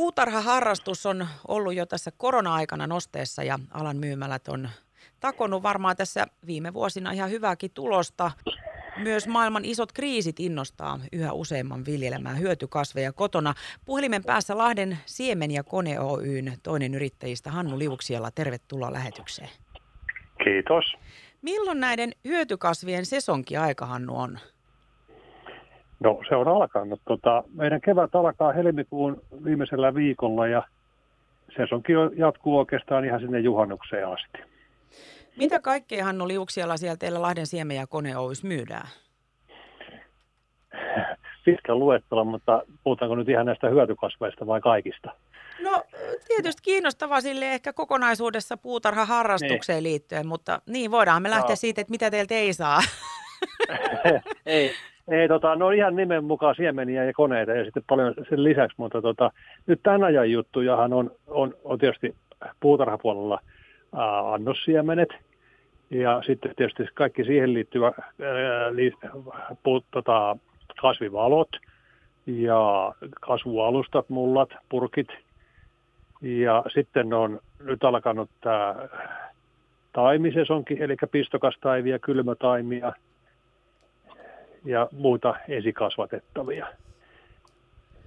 Puutarhaharrastus on ollut jo tässä korona-aikana nosteessa ja alan myymälät on takonut varmaan tässä viime vuosina ihan hyvääkin tulosta. Myös maailman isot kriisit innostaa yhä useamman viljelemään hyötykasveja kotona. Puhelimen päässä Lahden Siemen ja Kone Oyn toinen yrittäjistä Hannu Liuksialla. Tervetuloa lähetykseen. Kiitos. Milloin näiden hyötykasvien sesonkiaika, Hannu, on? No se on alkanut. Tota, meidän kevät alkaa helmikuun viimeisellä viikolla ja sesonkin jatkuu oikeastaan ihan sinne juhannukseen asti. Mitä kaikkea Hannu Liuksialla siellä teillä Lahden Siemen ja Kone Oys myydään? Pitkä luettelo, mutta puhutaanko nyt ihan näistä hyötykasveista vai kaikista? No tietysti kiinnostavaa sille ehkä kokonaisuudessa puutarhaharrastukseen niin. liittyen, mutta niin voidaan me lähteä no. siitä, että mitä teiltä ei saa. ei, ei tota, no ihan nimen mukaan siemeniä ja koneita ja sitten paljon sen lisäksi, mutta tota, nyt tämän ajan juttujahan on, on, on tietysti puutarhapuolella ää, annossiemenet ja sitten tietysti kaikki siihen liittyvä ää, li, pu, tota, kasvivalot ja kasvualustat, mullat, purkit ja sitten on nyt alkanut tämä taimisesonkin, eli pistokastaivia, kylmätaimia – ja muita esikasvatettavia.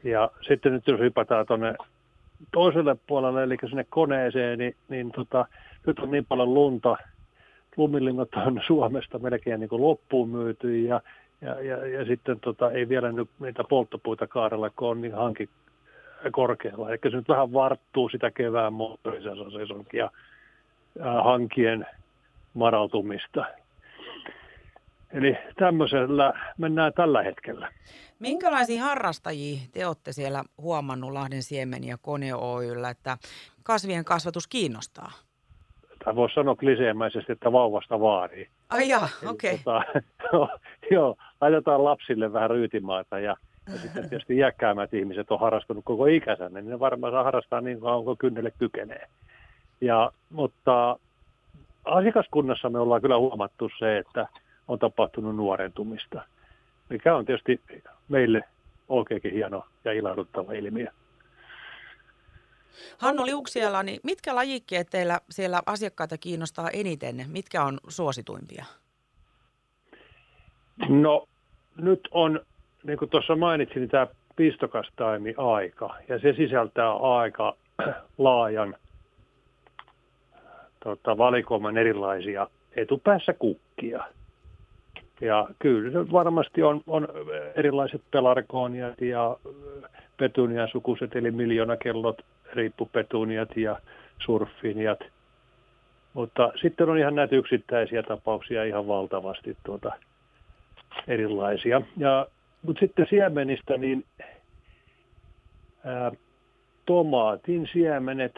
Ja sitten nyt jos hypätään tuonne toiselle puolelle, eli sinne koneeseen, niin, niin tota, nyt on niin paljon lunta. Lumilingot on Suomesta melkein niin kuin loppuun myyty ja, ja, ja, ja sitten tota, ei vielä nyt niitä polttopuita kaarella, kun on niin hanki korkealla. Eli se nyt vähän varttuu sitä kevään moottorisesonkia hankien marautumista. Eli tämmöisellä mennään tällä hetkellä. Minkälaisia harrastajia te olette siellä huomannut Lahden Siemen ja Kone Oyllä, että kasvien kasvatus kiinnostaa? Tai voisi sanoa kliseemäisesti, että vauvasta vaarii. Ai jaa, okei. Okay. Tota, joo, laitetaan lapsille vähän ryytimaata ja, ja sitten tietysti iäkkäämmät ihmiset on harrastunut koko ikänsä, niin ne varmaan saa harrastaa niin kauan kuin kynnelle kykenee. Ja, mutta asiakaskunnassa me ollaan kyllä huomattu se, että on tapahtunut nuorentumista, mikä on tietysti meille oikeinkin hieno ja ilahduttava ilmiö. Hannu Liuksiala, niin mitkä lajikkeet teillä siellä asiakkaita kiinnostaa eniten? Mitkä on suosituimpia? No nyt on, niin kuin tuossa mainitsin, niin tämä pistokastaimi aika, ja se sisältää aika laajan tota, valikoiman erilaisia etupäässä kukkia. Ja kyllä se varmasti on, on erilaiset pelargoniat ja petuniasukuset, eli miljoonakellot, riippupetuniat ja surfiniat. Mutta sitten on ihan näitä yksittäisiä tapauksia ihan valtavasti tuota erilaisia. Ja, mutta sitten siemenistä, niin ää, tomaatin siemenet,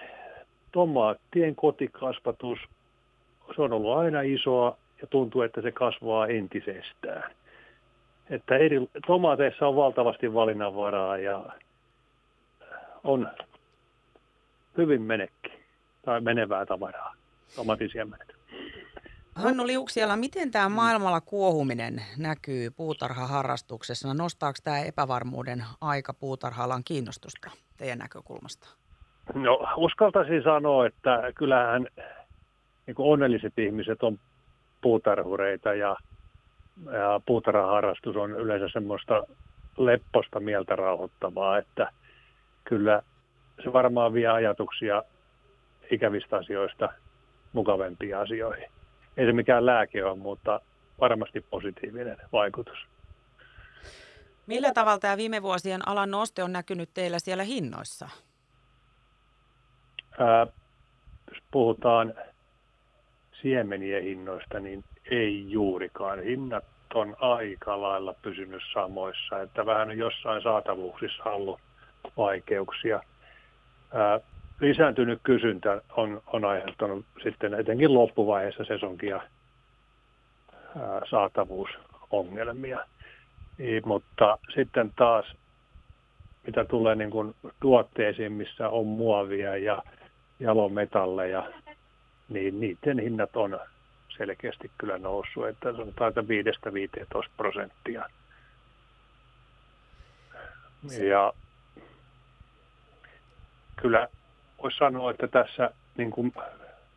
tomaattien kotikasvatus, se on ollut aina isoa ja tuntuu, että se kasvaa entisestään. Että eri, tomaateissa on valtavasti valinnanvaraa ja on hyvin menekki tai menevää tavaraa, tomatisiemenet. Hannu Liuksiala, miten tämä maailmalla kuohuminen näkyy puutarhaharrastuksessa? Nostaako tämä epävarmuuden aika puutarha kiinnostusta teidän näkökulmasta? No uskaltaisin sanoa, että kyllähän niin onnelliset ihmiset on puutarhureita ja, ja puutarhaharrastus on yleensä semmoista lepposta mieltä rauhoittavaa, että kyllä se varmaan vie ajatuksia ikävistä asioista mukavempiin asioihin. Ei se mikään lääke ole, mutta varmasti positiivinen vaikutus. Millä tavalla tämä viime vuosien alan noste on näkynyt teillä siellä hinnoissa? Ää, jos puhutaan siemenien hinnoista, niin ei juurikaan. Hinnat on aika lailla pysynyt samoissa, että vähän jossain saatavuuksissa ollut vaikeuksia. Ää, lisääntynyt kysyntä on, on aiheuttanut sitten etenkin loppuvaiheessa sesonkia ää, saatavuusongelmia. I, mutta sitten taas, mitä tulee niin kuin tuotteisiin, missä on muovia ja jalometalleja, niin niiden hinnat on selkeästi kyllä noussut, että sanotaan, että 5-15 prosenttia. Ja kyllä voisi sanoa, että tässä niin kuin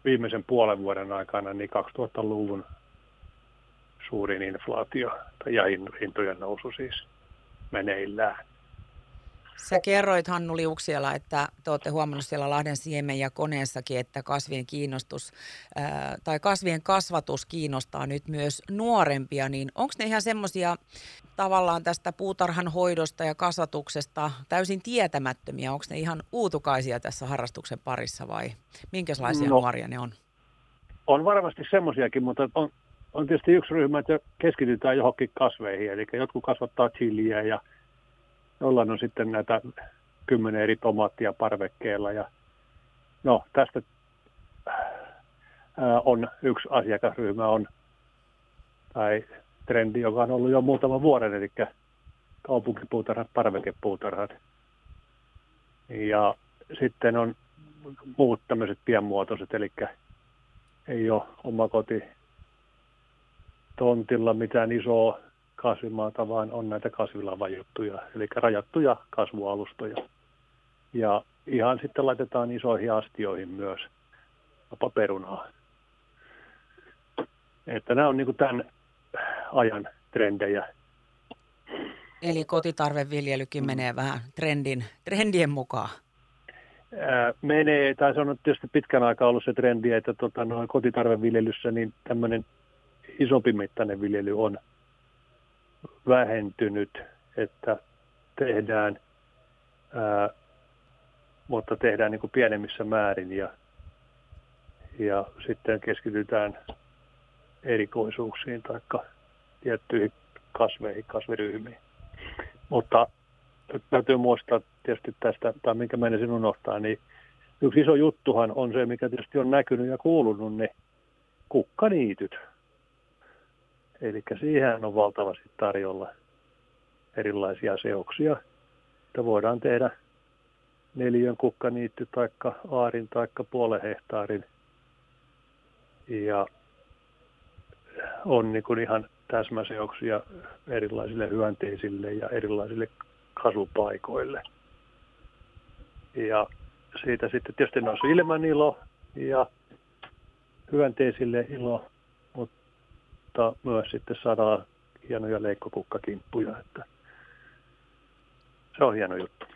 viimeisen puolen vuoden aikana niin 2000-luvun suurin inflaatio ja hintojen nousu siis meneillään. Sä kerroit Hannu Liuksiala, että te olette huomannut siellä Lahden siemen ja koneessakin, että kasvien kiinnostus ää, tai kasvien kasvatus kiinnostaa nyt myös nuorempia, niin onko ne ihan semmoisia tavallaan tästä puutarhan hoidosta ja kasvatuksesta täysin tietämättömiä? Onko ne ihan uutukaisia tässä harrastuksen parissa vai minkälaisia no, nuoria ne on? On varmasti semmoisiakin, mutta on, on tietysti yksi ryhmä, että keskitytään johonkin kasveihin, eli jotkut kasvattaa chiliä ja jollain on sitten näitä kymmenen eri tomaattia parvekkeella. Ja no, tästä ää, on yksi asiakasryhmä on, tai trendi, joka on ollut jo muutama vuoden, eli kaupunkipuutarhat, parvekepuutarhat. Ja sitten on muut tämmöiset pienmuotoiset, eli ei ole oma koti tontilla mitään isoa kasvimaata, vaan on näitä kasvilavajuttuja, eli rajattuja kasvualustoja. Ja ihan sitten laitetaan isoihin astioihin myös jopa perunaa. Että nämä on niin tämän ajan trendejä. Eli kotitarveviljelykin menee vähän trendin, trendien mukaan. Ää, menee, tai se on tietysti pitkän aikaa ollut se trendi, että tota, noin kotitarveviljelyssä niin tämmöinen isompi mittainen viljely on vähentynyt, että tehdään, ää, mutta tehdään niin kuin pienemmissä määrin ja, ja sitten keskitytään erikoisuuksiin tai tiettyihin kasveihin, kasviryhmiin. Mutta täytyy muistaa tietysti tästä, tai minkä menisin unohtaa, niin yksi iso juttuhan on se, mikä tietysti on näkynyt ja kuulunut, niin kukkaniityt. Eli siihen on valtavasti tarjolla erilaisia seoksia, että voidaan tehdä neljön kukkaniitty tai aarin tai puolen hehtaarin. Ja on niin kuin ihan täsmäseoksia erilaisille hyönteisille ja erilaisille kasvupaikoille. Ja siitä sitten tietysti nousi ilman ilo ja hyönteisille ilo, mutta myös sitten saadaan hienoja leikkokukkakimppuja, että se on hieno juttu.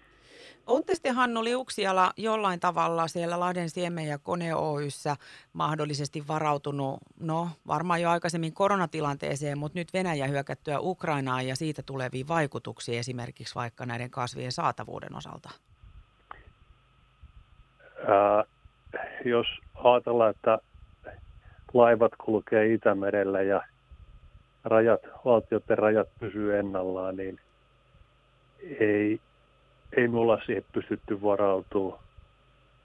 Olette sitten Hannu Liuksiala jollain tavalla siellä Lahden Siemen ja Kone Oyssä mahdollisesti varautunut, no varmaan jo aikaisemmin koronatilanteeseen, mutta nyt Venäjä hyökättyä Ukrainaan ja siitä tuleviin vaikutuksiin esimerkiksi vaikka näiden kasvien saatavuuden osalta? Ää, jos ajatellaan, että laivat kulkee Itämerellä ja rajat, valtioiden rajat pysyy ennallaan, niin ei, ei me olla siihen pystytty varautumaan.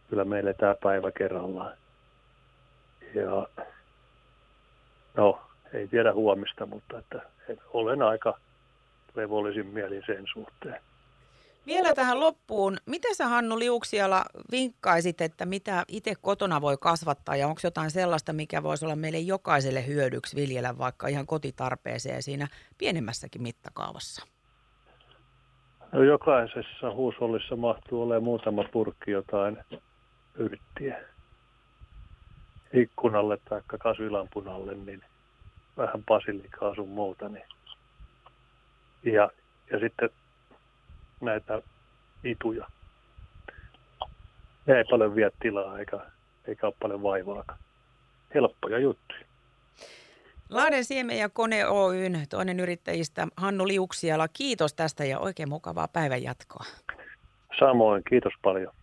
Kyllä meille tämä päivä kerrallaan. Ja no, ei tiedä huomista, mutta että olen aika levollisin mielin sen suhteen. Vielä tähän loppuun. Miten sä Hannu Liuksiala vinkkaisit, että mitä itse kotona voi kasvattaa ja onko jotain sellaista, mikä voisi olla meille jokaiselle hyödyksi viljellä vaikka ihan kotitarpeeseen siinä pienemmässäkin mittakaavassa? No, jokaisessa huusollissa mahtuu olemaan muutama purkki jotain yrttiä. Ikkunalle tai kasvilampunalle, niin vähän basilikaa sun muuta. Niin. Ja, ja sitten näitä ituja. ei paljon vie tilaa eikä, eikä ole paljon vaivaakaan. Helppoja juttuja. Lahden Siemen ja Kone Oyn toinen yrittäjistä Hannu Liuksiala, kiitos tästä ja oikein mukavaa päivän jatkoa. Samoin, kiitos paljon.